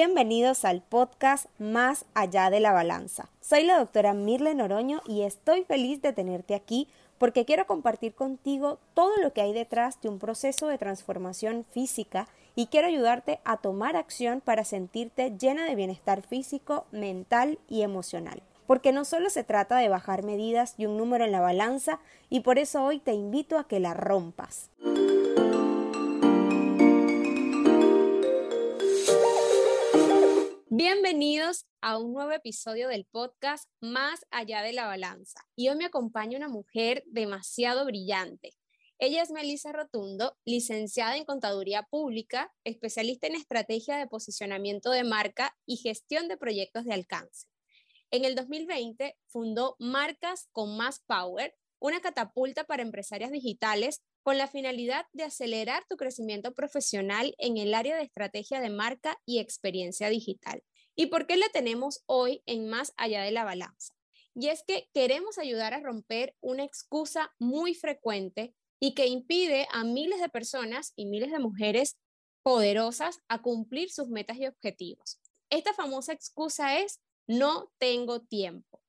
Bienvenidos al podcast Más allá de la balanza. Soy la doctora Mirle Noroño y estoy feliz de tenerte aquí porque quiero compartir contigo todo lo que hay detrás de un proceso de transformación física y quiero ayudarte a tomar acción para sentirte llena de bienestar físico, mental y emocional. Porque no solo se trata de bajar medidas y un número en la balanza y por eso hoy te invito a que la rompas. Bienvenidos a un nuevo episodio del podcast Más allá de la balanza. Y hoy me acompaña una mujer demasiado brillante. Ella es Melissa Rotundo, licenciada en Contaduría Pública, especialista en estrategia de posicionamiento de marca y gestión de proyectos de alcance. En el 2020 fundó Marcas con Más Power, una catapulta para empresarias digitales con la finalidad de acelerar tu crecimiento profesional en el área de estrategia de marca y experiencia digital. ¿Y por qué la tenemos hoy en Más allá de la balanza? Y es que queremos ayudar a romper una excusa muy frecuente y que impide a miles de personas y miles de mujeres poderosas a cumplir sus metas y objetivos. Esta famosa excusa es no tengo tiempo.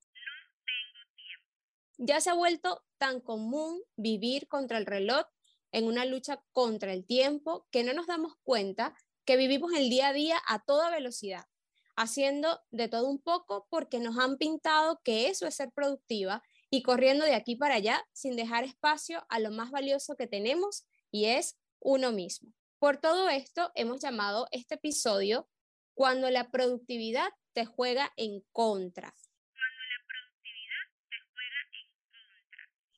Ya se ha vuelto tan común vivir contra el reloj en una lucha contra el tiempo que no nos damos cuenta que vivimos el día a día a toda velocidad, haciendo de todo un poco porque nos han pintado que eso es ser productiva y corriendo de aquí para allá sin dejar espacio a lo más valioso que tenemos y es uno mismo. Por todo esto hemos llamado este episodio Cuando la productividad te juega en contra.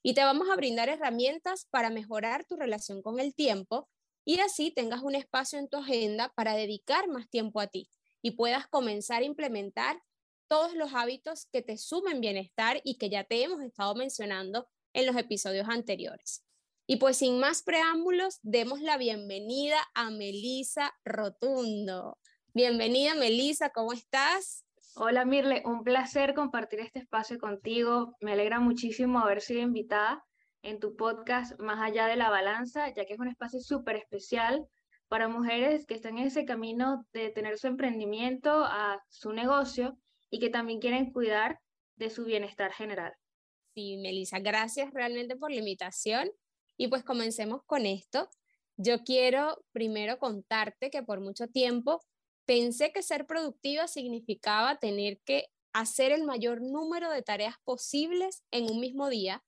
Y te vamos a brindar herramientas para mejorar tu relación con el tiempo y así tengas un espacio en tu agenda para dedicar más tiempo a ti y puedas comenzar a implementar todos los hábitos que te sumen bienestar y que ya te hemos estado mencionando en los episodios anteriores. Y pues sin más preámbulos, demos la bienvenida a Melisa Rotundo. Bienvenida Melisa, ¿cómo estás? Hola Mirle, un placer compartir este espacio contigo. Me alegra muchísimo haber sido invitada en tu podcast Más allá de la balanza, ya que es un espacio súper especial para mujeres que están en ese camino de tener su emprendimiento a su negocio y que también quieren cuidar de su bienestar general. Sí, Melissa, gracias realmente por la invitación. Y pues comencemos con esto. Yo quiero primero contarte que por mucho tiempo pensé que ser productiva significaba tener que hacer el mayor número de tareas posibles en un mismo día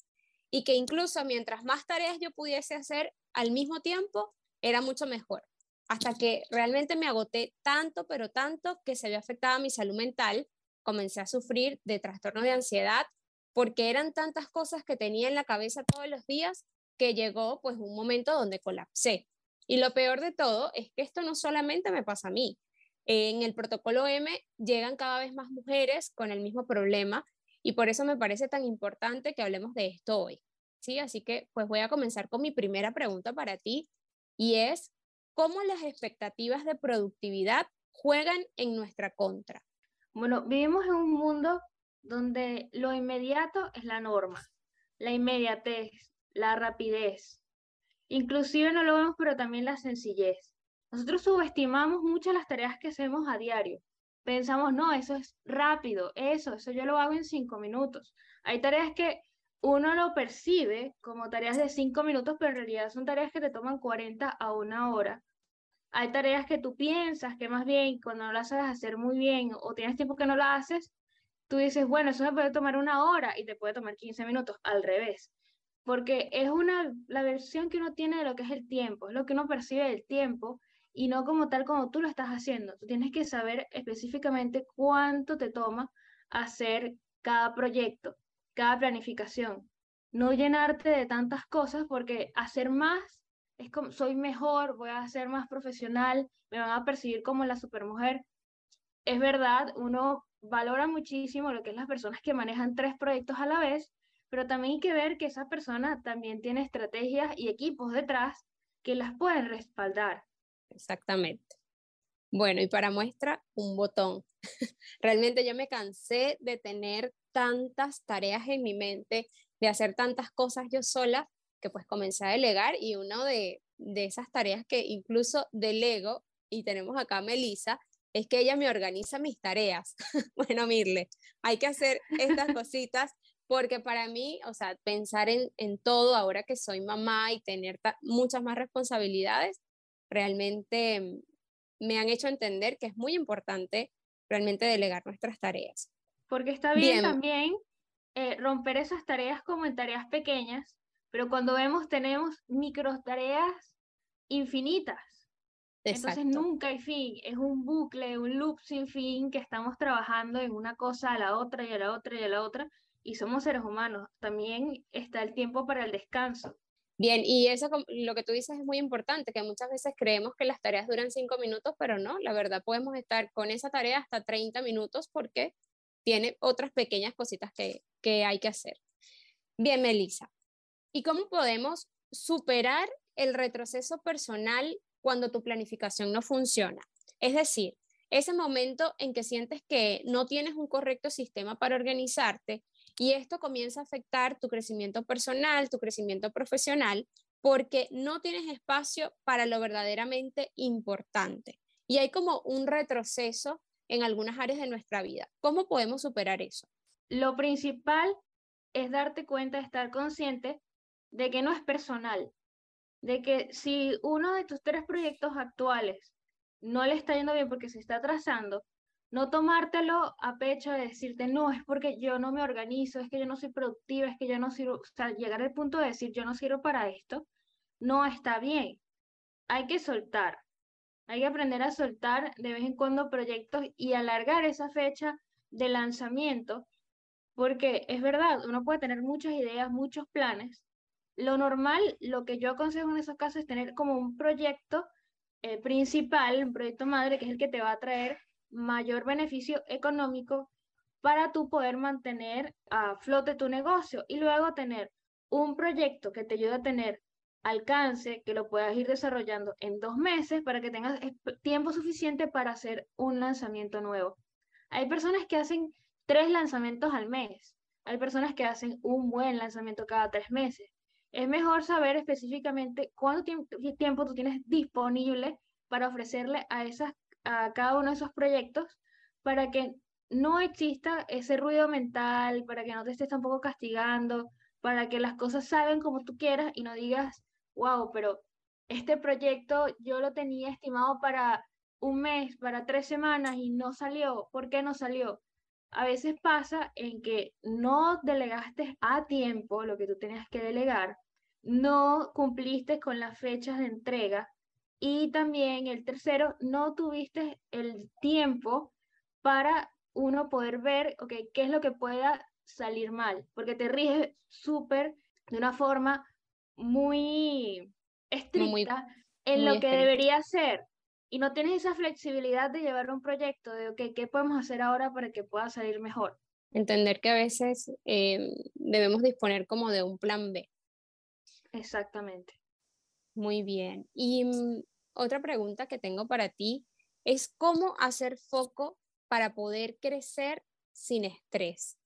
y que incluso mientras más tareas yo pudiese hacer al mismo tiempo, era mucho mejor. Hasta que realmente me agoté tanto, pero tanto, que se había afectado mi salud mental, comencé a sufrir de trastorno de ansiedad, porque eran tantas cosas que tenía en la cabeza todos los días que llegó pues un momento donde colapsé. Y lo peor de todo es que esto no solamente me pasa a mí, en el protocolo M llegan cada vez más mujeres con el mismo problema y por eso me parece tan importante que hablemos de esto hoy. ¿sí? Así que pues voy a comenzar con mi primera pregunta para ti y es, ¿cómo las expectativas de productividad juegan en nuestra contra? Bueno, vivimos en un mundo donde lo inmediato es la norma, la inmediatez, la rapidez. Inclusive no lo vemos, pero también la sencillez. Nosotros subestimamos mucho las tareas que hacemos a diario. Pensamos, no, eso es rápido, eso, eso yo lo hago en cinco minutos. Hay tareas que uno lo percibe como tareas de cinco minutos, pero en realidad son tareas que te toman 40 a una hora. Hay tareas que tú piensas que más bien cuando no las sabes hacer muy bien o tienes tiempo que no la haces, tú dices, bueno, eso me puede tomar una hora y te puede tomar 15 minutos, al revés. Porque es una, la versión que uno tiene de lo que es el tiempo, es lo que uno percibe del tiempo y no como tal como tú lo estás haciendo. Tú tienes que saber específicamente cuánto te toma hacer cada proyecto, cada planificación. No llenarte de tantas cosas porque hacer más es como soy mejor, voy a ser más profesional, me van a percibir como la supermujer. Es verdad, uno valora muchísimo lo que es las personas que manejan tres proyectos a la vez, pero también hay que ver que esa persona también tiene estrategias y equipos detrás que las pueden respaldar exactamente. Bueno, y para muestra, un botón. Realmente yo me cansé de tener tantas tareas en mi mente, de hacer tantas cosas yo sola, que pues comencé a delegar y una de, de esas tareas que incluso delego, y tenemos acá a Melissa, es que ella me organiza mis tareas. bueno, Mirle, hay que hacer estas cositas porque para mí, o sea, pensar en, en todo ahora que soy mamá y tener muchas más responsabilidades, realmente mm, me han hecho entender que es muy importante realmente delegar nuestras tareas. Porque está bien, también eh, romper esas tareas como en tareas pequeñas, pero cuando vemos tenemos micro tareas infinitas. Entonces nunca hay fin, es un bucle, un loop sin fin que estamos trabajando en una cosa a la otra y a la otra y a la otra y somos seres humanos. También está el tiempo para el descanso. Bien, y eso lo que tú dices es muy importante, que muchas veces creemos que las tareas duran cinco minutos, pero no, la verdad podemos estar con esa tarea hasta 30 minutos porque tiene otras pequeñas cositas que, que hay que hacer. Bien, Melissa, ¿y cómo podemos superar el retroceso personal cuando tu planificación no funciona? Es decir, ese momento en que sientes que no tienes un correcto sistema para organizarte y esto comienza a afectar tu crecimiento personal, tu crecimiento profesional, porque no tienes espacio para lo verdaderamente importante. Y hay como un retroceso en algunas áreas de nuestra vida. ¿Cómo podemos superar eso? Lo principal es darte cuenta, estar consciente de que no es personal, de que si uno de tus tres proyectos actuales no le está yendo bien porque se está atrasando, no tomártelo a pecho de decirte, no, es porque yo no me organizo, es que yo no soy productiva, es que yo no sirvo, o sea, llegar al punto de decir, yo no sirvo para esto, no está bien. Hay que soltar, hay que aprender a soltar de vez en cuando proyectos y alargar esa fecha de lanzamiento, porque es verdad, uno puede tener muchas ideas, muchos planes. Lo normal, lo que yo aconsejo en esos casos es tener como un proyecto eh, principal, un proyecto madre, que es el que te va a traer mayor beneficio económico para tú poder mantener a flote tu negocio y luego tener un proyecto que te ayude a tener alcance, que lo puedas ir desarrollando en dos meses para que tengas tiempo suficiente para hacer un lanzamiento nuevo. Hay personas que hacen tres lanzamientos al mes, hay personas que hacen un buen lanzamiento cada tres meses. Es mejor saber específicamente cuánto tiempo tú tienes disponible para ofrecerle a esas a cada uno de esos proyectos para que no exista ese ruido mental, para que no te estés tampoco castigando, para que las cosas salgan como tú quieras y no digas, wow, pero este proyecto yo lo tenía estimado para un mes, para tres semanas y no salió. ¿Por qué no salió? A veces pasa en que no delegaste a tiempo lo que tú tenías que delegar, no cumpliste con las fechas de entrega y también el tercero, no tuviste el tiempo para uno poder ver, ok, qué es lo que pueda salir mal, porque te ríes súper de una forma muy estricta en lo que debería ser. Y no tienes esa flexibilidad de llevar un proyecto de, ok, ¿qué podemos hacer ahora para que pueda salir mejor? Entender que a veces eh, debemos disponer como de un plan B. Exactamente. Muy bien. Y mm, otra pregunta que tengo para ti es cómo hacer foco para poder crecer sin estrés.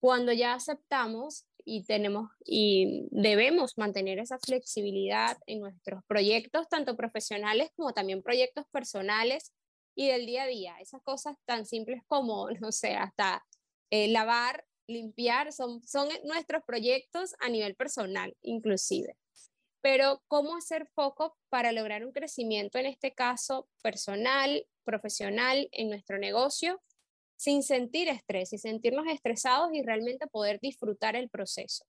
Cuando ya aceptamos y tenemos y debemos mantener esa flexibilidad en nuestros proyectos, tanto profesionales como también proyectos personales y del día a día, esas cosas tan simples como, no sé, hasta eh, lavar, limpiar, son, son nuestros proyectos a nivel personal, inclusive pero ¿cómo hacer foco para lograr un crecimiento, en este caso personal, profesional, en nuestro negocio, sin sentir estrés y sentirnos estresados y realmente poder disfrutar el proceso?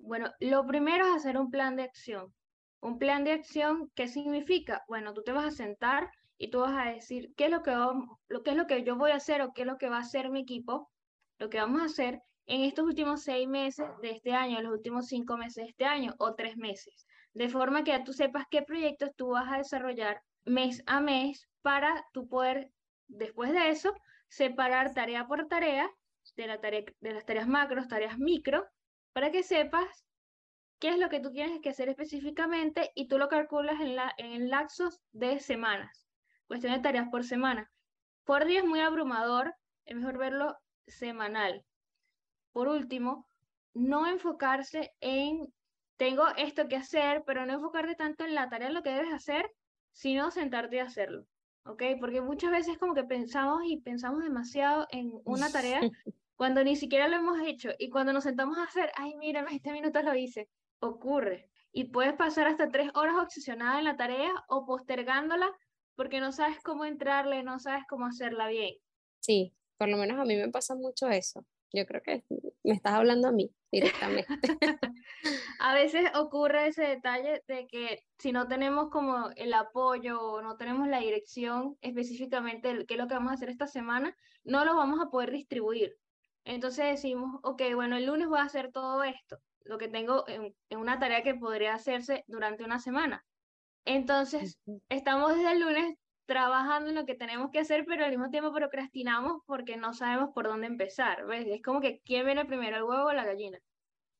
Bueno, lo primero es hacer un plan de acción. Un plan de acción, ¿qué significa? Bueno, tú te vas a sentar y tú vas a decir qué es lo que, lo, qué es lo que yo voy a hacer o qué es lo que va a hacer mi equipo, lo que vamos a hacer en estos últimos seis meses de este año, los últimos cinco meses de este año o tres meses de forma que ya tú sepas qué proyectos tú vas a desarrollar mes a mes para tú poder, después de eso, separar tarea por tarea de, la tarea, de las tareas macros, tareas micro, para que sepas qué es lo que tú tienes que hacer específicamente y tú lo calculas en, la, en lapsos de semanas, cuestión de tareas por semana. Por día es muy abrumador, es mejor verlo semanal. Por último, no enfocarse en tengo esto que hacer, pero no enfocarte tanto en la tarea, en lo que debes hacer, sino sentarte y hacerlo. ¿ok? Porque muchas veces como que pensamos y pensamos demasiado en una tarea cuando ni siquiera lo hemos hecho y cuando nos sentamos a hacer, ay, mira, en este minuto lo hice, ocurre. Y puedes pasar hasta tres horas obsesionada en la tarea o postergándola porque no sabes cómo entrarle, no sabes cómo hacerla bien. Sí, por lo menos a mí me pasa mucho eso. Yo creo que me estás hablando a mí directamente. a veces ocurre ese detalle de que si no tenemos como el apoyo o no tenemos la dirección específicamente de qué es lo que vamos a hacer esta semana, no lo vamos a poder distribuir. Entonces decimos, ok, bueno, el lunes voy a hacer todo esto, lo que tengo en, en una tarea que podría hacerse durante una semana. Entonces, estamos desde el lunes trabajando en lo que tenemos que hacer, pero al mismo tiempo procrastinamos porque no sabemos por dónde empezar. ¿ves? Es como que quién viene primero, el huevo o la gallina.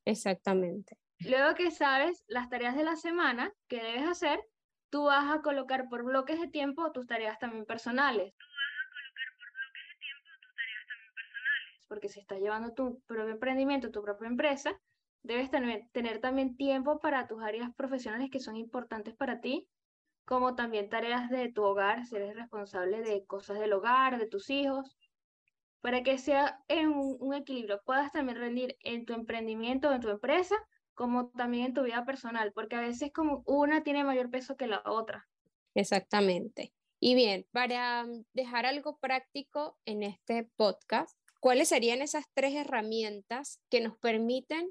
Exactamente. Luego que sabes las tareas de la semana que debes hacer, tú vas a colocar por bloques de tiempo tus tareas también personales. Tú vas a colocar por bloques de tiempo tus tareas también personales. Porque si estás llevando tu propio emprendimiento, tu propia empresa, debes tener, tener también tiempo para tus áreas profesionales que son importantes para ti como también tareas de tu hogar, si responsable de cosas del hogar, de tus hijos, para que sea en un, equilibrio, puedas también rendir en tu emprendimiento, en tu empresa, como también en tu vida personal, porque a veces como una tiene mayor peso que la otra. Exactamente. Y bien, para dejar algo práctico en este podcast, ¿cuáles serían esas tres herramientas que nos permiten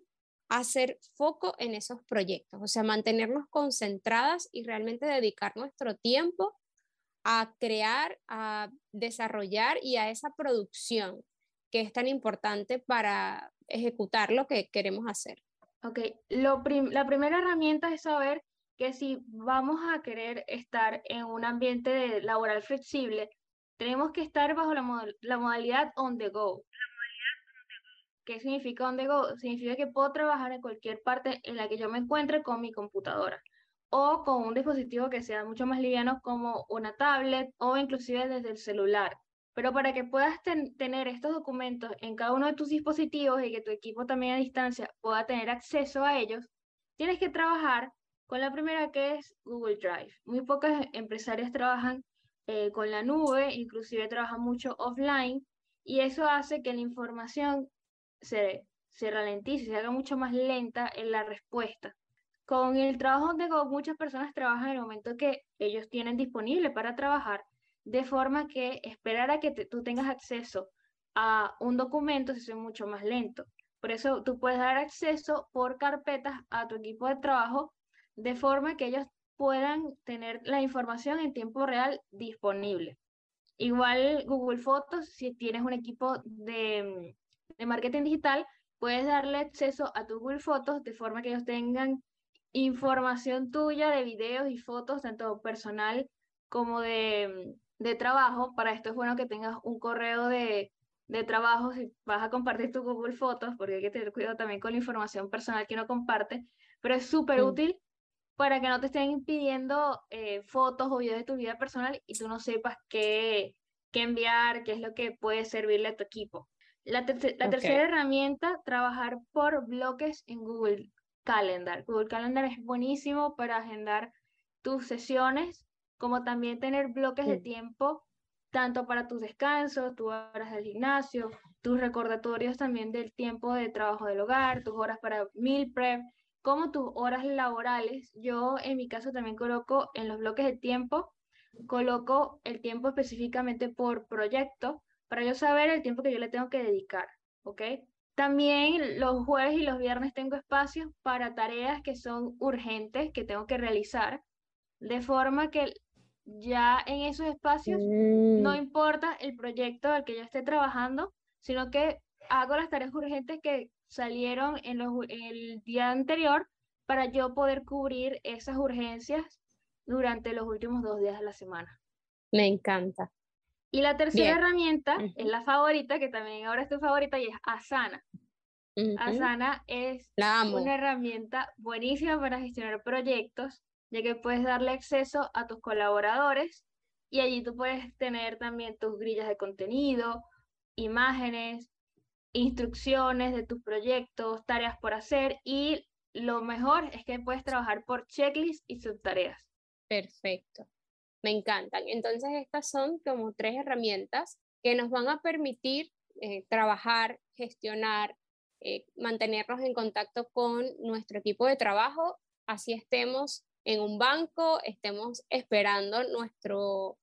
hacer foco en esos proyectos, o sea, mantenernos concentradas y realmente dedicar nuestro tiempo a crear, a desarrollar y a esa producción que es tan importante para ejecutar lo que queremos hacer. Ok, la primera herramienta es saber que si vamos a querer estar en un ambiente laboral flexible, tenemos que estar bajo la, la modalidad on the go. ¿Qué significa on the go? Significa que puedo trabajar en cualquier parte en la que yo me encuentre con mi computadora o con un dispositivo que sea mucho más liviano como una tablet o inclusive desde el celular. Pero para que puedas tener estos documentos en cada uno de tus dispositivos y que tu equipo también a distancia pueda tener acceso a ellos, tienes que trabajar con la primera que es Google Drive. Muy pocas empresarias trabajan eh, con la nube, inclusive trabajan mucho offline, y eso hace que la información se, se ralentice, se haga mucho más lenta en la respuesta. Con el trabajo de Go, muchas personas trabajan en el momento que ellos tienen disponible para trabajar, de forma que esperar a que tú tengas acceso a un documento se hace mucho más lento. Por eso tú puedes dar acceso por carpetas a tu equipo de trabajo, de forma que ellos puedan tener la información en tiempo real disponible. Igual Google Fotos, si tienes un equipo de de marketing digital, puedes darle acceso a tu Google Fotos de forma que ellos tengan información tuya de videos y fotos, tanto personal como de, de trabajo. Para esto es bueno que tengas un correo de, de trabajo si vas a compartir tu Google Fotos, porque hay que tener cuidado también con la información personal que uno comparte, pero es súper útil para que no te estén pidiendo eh, fotos o videos de tu vida personal y tú no sepas qué, qué enviar, qué es lo que puede servirle a tu equipo. La, tercera herramienta, trabajar por bloques en Google Calendar. Google Calendar es buenísimo para agendar tus sesiones, como también tener bloques de tiempo, tanto para tus descansos, tus horas del gimnasio, tus recordatorios también del tiempo de trabajo del hogar, tus horas para meal prep, como tus horas laborales. Yo en mi caso también coloco en los bloques de tiempo, coloco el tiempo específicamente por proyecto para yo saber el tiempo que yo le tengo que dedicar, ¿ok? También los jueves y los viernes tengo espacios para tareas que son urgentes, que tengo que realizar, de forma que ya en esos espacios no mm. importa el proyecto al que yo esté trabajando, sino que hago las tareas urgentes que salieron en, los, el día anterior para yo poder cubrir esas urgencias durante los últimos dos días de la semana. Me encanta. Y la tercera herramienta es la favorita, que también ahora es tu favorita, y es Asana. Asana es una herramienta buenísima para gestionar proyectos, ya que puedes darle acceso a tus colaboradores y allí tú puedes tener también tus grillas de contenido, imágenes, instrucciones de tus proyectos, tareas por hacer y lo mejor es que puedes trabajar por checklist y subtareas. Perfecto. Me encantan. Entonces, estas son como tres herramientas que nos van a permitir eh, trabajar, gestionar, eh, mantenernos en contacto con nuestro equipo de trabajo, así estemos en un banco, estemos esperando nuestro,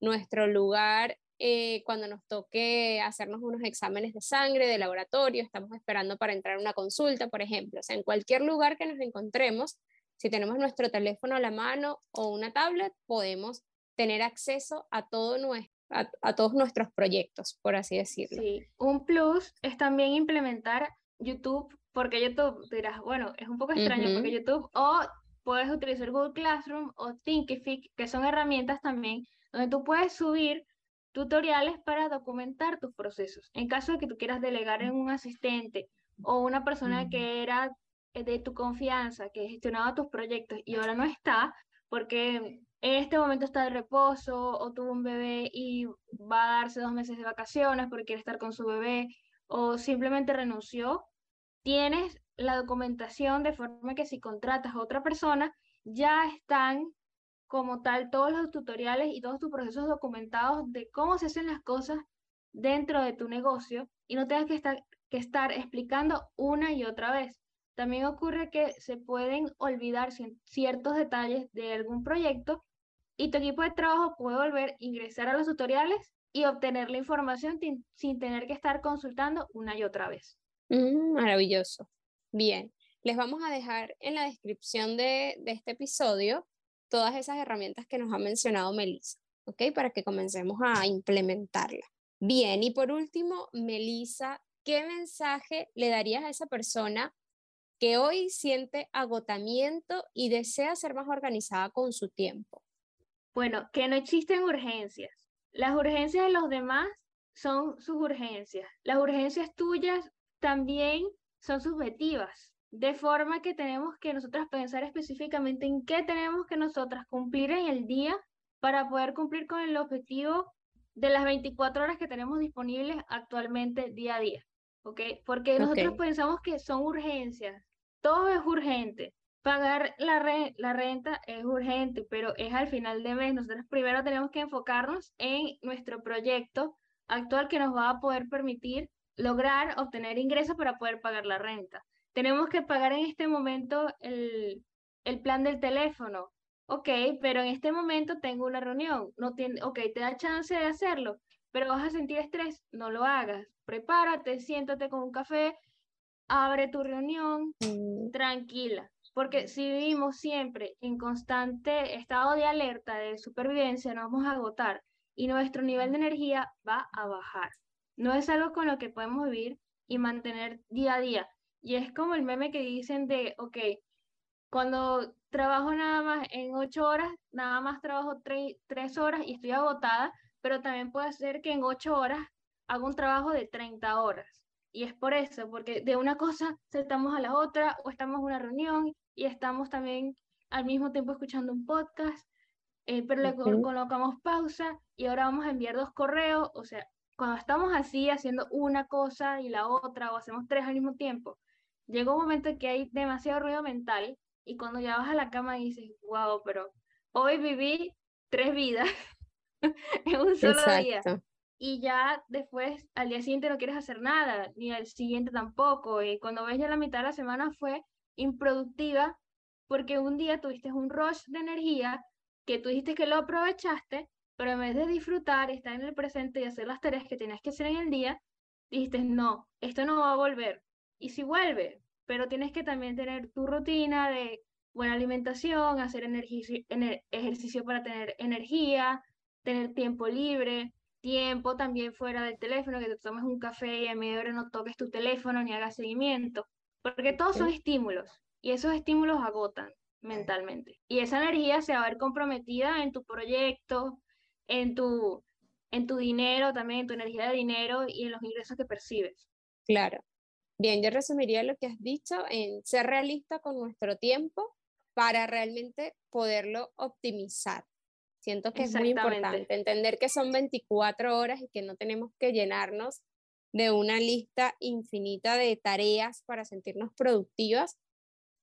nuestro lugar eh, cuando nos toque hacernos unos exámenes de sangre, de laboratorio, estamos esperando para entrar a una consulta, por ejemplo. O sea, en cualquier lugar que nos encontremos, si tenemos nuestro teléfono a la mano o una tablet, podemos tener acceso a, todo nuestro, a, todos nuestros proyectos, por así decirlo. Sí, un plus es también implementar YouTube, porque YouTube, dirás, bueno, es un poco extraño, porque YouTube, o puedes utilizar Google Classroom o Thinkific, que son herramientas también donde tú puedes subir tutoriales para documentar tus procesos. En caso de que tú quieras delegar en un asistente o una persona que era de tu confianza, que gestionaba tus proyectos y ahora no está, porque en este momento está de reposo o tuvo un bebé y va a darse dos meses de vacaciones porque quiere estar con su bebé o simplemente renunció, tienes la documentación de forma que si contratas a otra persona, ya están como tal todos los tutoriales y todos tus procesos documentados de cómo se hacen las cosas dentro de tu negocio y no tengas que estar, que estar explicando una y otra vez. También ocurre que se pueden olvidar ciertos detalles de algún proyecto y tu equipo de trabajo puede volver a ingresar a los tutoriales y obtener la información sin tener que estar consultando una y otra vez. Mm, maravilloso. Bien, les vamos a dejar en la descripción de, de este episodio todas esas herramientas que nos ha mencionado Melissa, ¿ok? Para que comencemos a implementarla. Bien, y por último, Melissa, ¿qué mensaje le darías a esa persona que hoy siente agotamiento y desea ser más organizada con su tiempo? Bueno, que no existen urgencias. Las urgencias de los demás son sus urgencias. Las urgencias tuyas también son subjetivas. De forma que tenemos que nosotras pensar específicamente en qué tenemos que nosotras cumplir en el día para poder cumplir con el objetivo de las 24 horas que tenemos disponibles actualmente día a día. ¿Ok? Porque nosotros pensamos que son urgencias. Todo es urgente. Pagar la, renta es urgente, pero es al final de mes. Nosotros primero tenemos que enfocarnos en nuestro proyecto actual que nos va a poder permitir lograr obtener ingresos para poder pagar la renta tenemos que pagar en este momento el, el plan del teléfono. Ok, pero en este momento tengo una reunión. No tiene, ok, te da chance de hacerlo, pero vas a sentir estrés. No lo hagas. Prepárate, siéntate con un café, abre tu reunión, mm. tranquila. Porque si vivimos siempre en constante estado de alerta, de supervivencia, nos vamos a agotar y nuestro nivel de energía va a bajar. No es algo con lo que podemos vivir y mantener día a día. Y es como el meme que dicen de, ok, cuando trabajo nada más en ocho horas, nada más trabajo tres horas y estoy agotada, pero también puede ser que en ocho horas hago un trabajo de 30 horas. Y es por eso, porque de una cosa saltamos a la otra o estamos en una reunión y estamos también al mismo tiempo escuchando un podcast, eh, pero le colocamos pausa y ahora vamos a enviar dos correos. O sea, cuando estamos así haciendo una cosa y la otra o hacemos tres al mismo tiempo, llega un momento que hay demasiado ruido mental y cuando ya vas a la cama dices, wow, pero hoy viví tres vidas en un solo día. Y ya después, al día siguiente no quieres hacer nada, ni al siguiente tampoco. Y cuando ves ya la mitad de la semana fue improductiva porque un día tuviste un rush de energía que tú dijiste que lo aprovechaste, pero en vez de disfrutar, estar en el presente y hacer las tareas que tenías que hacer en el día, dijiste, no, esto no va a volver y si vuelve, pero tienes que también tener tu rutina de buena alimentación, hacer ejercicio para tener energía, tener tiempo libre, tiempo también fuera del teléfono, que te tomes un café y a media hora no toques tu teléfono ni hagas seguimiento, porque todos son estímulos y esos estímulos agotan mentalmente. Y esa energía se va a ver comprometida en tu proyecto, en tu, en tu dinero también, en tu energía de dinero y en los ingresos que percibes. Claro. Bien, yo resumiría lo que has dicho en ser realista con nuestro tiempo para realmente poderlo optimizar. Siento que es muy importante entender que son 24 horas y que no tenemos que llenarnos de una lista infinita de tareas para sentirnos productivas.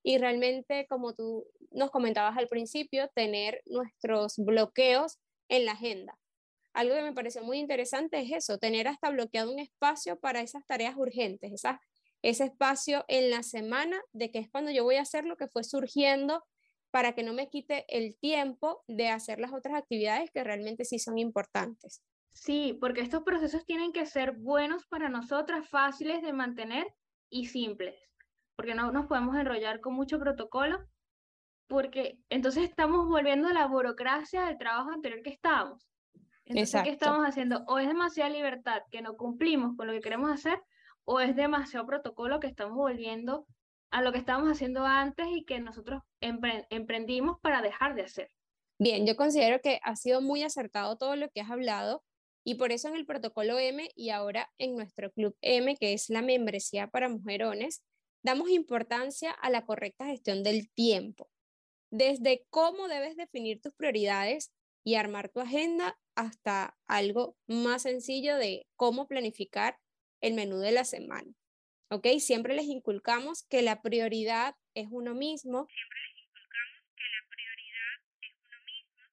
Y realmente, como tú nos comentabas al principio, tener nuestros bloqueos en la agenda. Algo que me pareció muy interesante es eso, tener hasta bloqueado un espacio para esas tareas urgentes, ese espacio en la semana de que es cuando yo voy a hacer lo que fue surgiendo para que no me quite el tiempo de hacer las otras actividades que realmente sí son importantes. Sí, porque estos procesos tienen que ser buenos para nosotras, fáciles de mantener y simples, porque no nos podemos enrollar con mucho protocolo, porque entonces estamos volviendo a la burocracia del trabajo anterior que estábamos. Entonces, ¿qué estamos haciendo? O es demasiada libertad que no cumplimos con lo que queremos hacer, o es demasiado protocolo que estamos volviendo a lo que estábamos haciendo antes y que nosotros emprendimos para dejar de hacer. Bien, yo considero que ha sido muy acertado todo lo que has hablado y por eso en el protocolo M y ahora en nuestro club M, que es la membresía para mujerones, damos importancia a la correcta gestión del tiempo. Desde cómo debes definir tus prioridades y armar tu agenda hasta algo más sencillo de cómo planificar el menú de la semana. ¿Ok? Siempre les inculcamos que la prioridad es uno mismo. Siempre les inculcamos que la prioridad es uno mismo.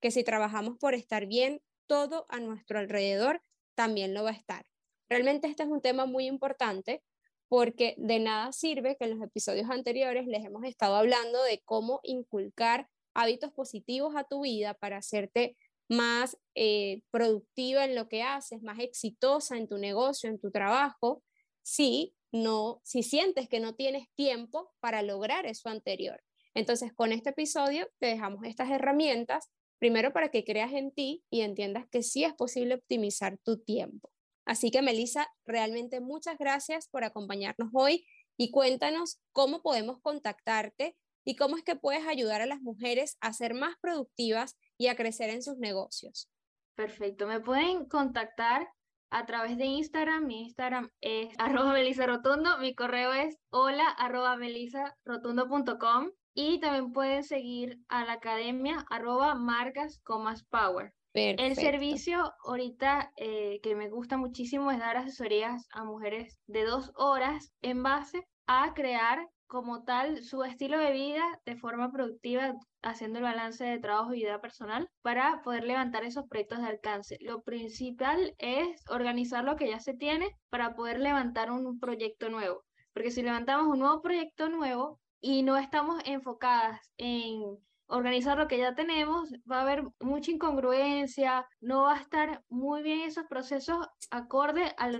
Que si trabajamos por estar bien, todo a nuestro alrededor también lo va a estar. Realmente este es un tema muy importante porque de nada sirve que en los episodios anteriores les hemos estado hablando de cómo inculcar hábitos positivos a tu vida para hacerte más eh, productiva en lo que haces, más exitosa en tu negocio, en tu trabajo, si no, si sientes que no tienes tiempo para lograr eso anterior. Entonces, con este episodio te dejamos estas herramientas, primero para que creas en ti y entiendas que sí es posible optimizar tu tiempo. Así que, Melissa, realmente muchas gracias por acompañarnos hoy y cuéntanos cómo podemos contactarte y cómo es que puedes ayudar a las mujeres a ser más productivas y a crecer en sus negocios. Perfecto, me pueden contactar a través de Instagram. Mi Instagram es arroba Melissa Rotundo. Mi correo es hola arroba melissarotundo.com. Y también pueden seguir a la academia arroba marcas comas power. El servicio ahorita eh, que me gusta muchísimo es dar asesorías a mujeres de dos horas en base a crear como tal su estilo de vida de forma productiva, haciendo el balance de trabajo y vida personal para poder levantar esos proyectos de alcance. Lo principal es organizar lo que ya se tiene para poder levantar un proyecto nuevo. Porque si levantamos un nuevo proyecto nuevo y no estamos enfocadas en organizar lo que ya tenemos, va a haber mucha incongruencia, no va a estar muy bien esos procesos acorde a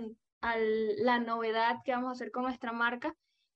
la novedad que vamos a hacer con nuestra marca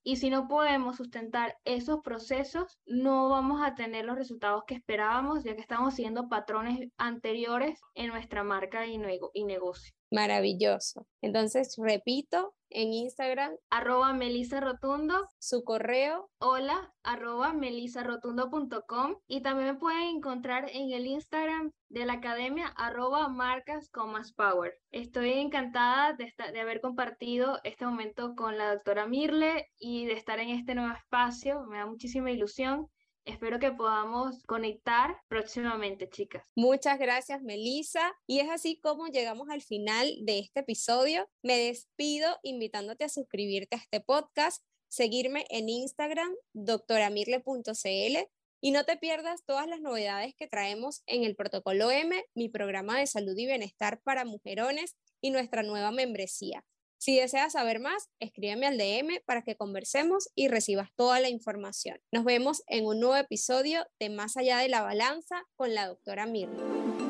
y si no podemos sustentar esos procesos, no vamos a tener los resultados que esperábamos, ya que estamos siguiendo patrones anteriores en nuestra marca y, negocio. Maravilloso. Entonces, repito, en Instagram. Arroba Melissa Rotundo. Su correo. Hola, arroba melissarotundo.com. Y también me pueden encontrar en el Instagram de la academia, arroba marcas power. Estoy encantada de, de haber compartido este momento con la doctora Mirle y de estar en este nuevo espacio. Me da muchísima ilusión. Espero que podamos conectar próximamente, chicas. Muchas gracias, Melissa. Y es así como llegamos al final de este episodio. Me despido invitándote a suscribirte a este podcast, seguirme en Instagram, doctoramirle.cl y no te pierdas todas las novedades que traemos en el Protocolo M, mi programa de salud y bienestar para mujerones y nuestra nueva membresía. Si deseas saber más, escríbeme al DM para que conversemos y recibas toda la información. Nos vemos en un nuevo episodio de Más allá de la balanza con la doctora Mirna.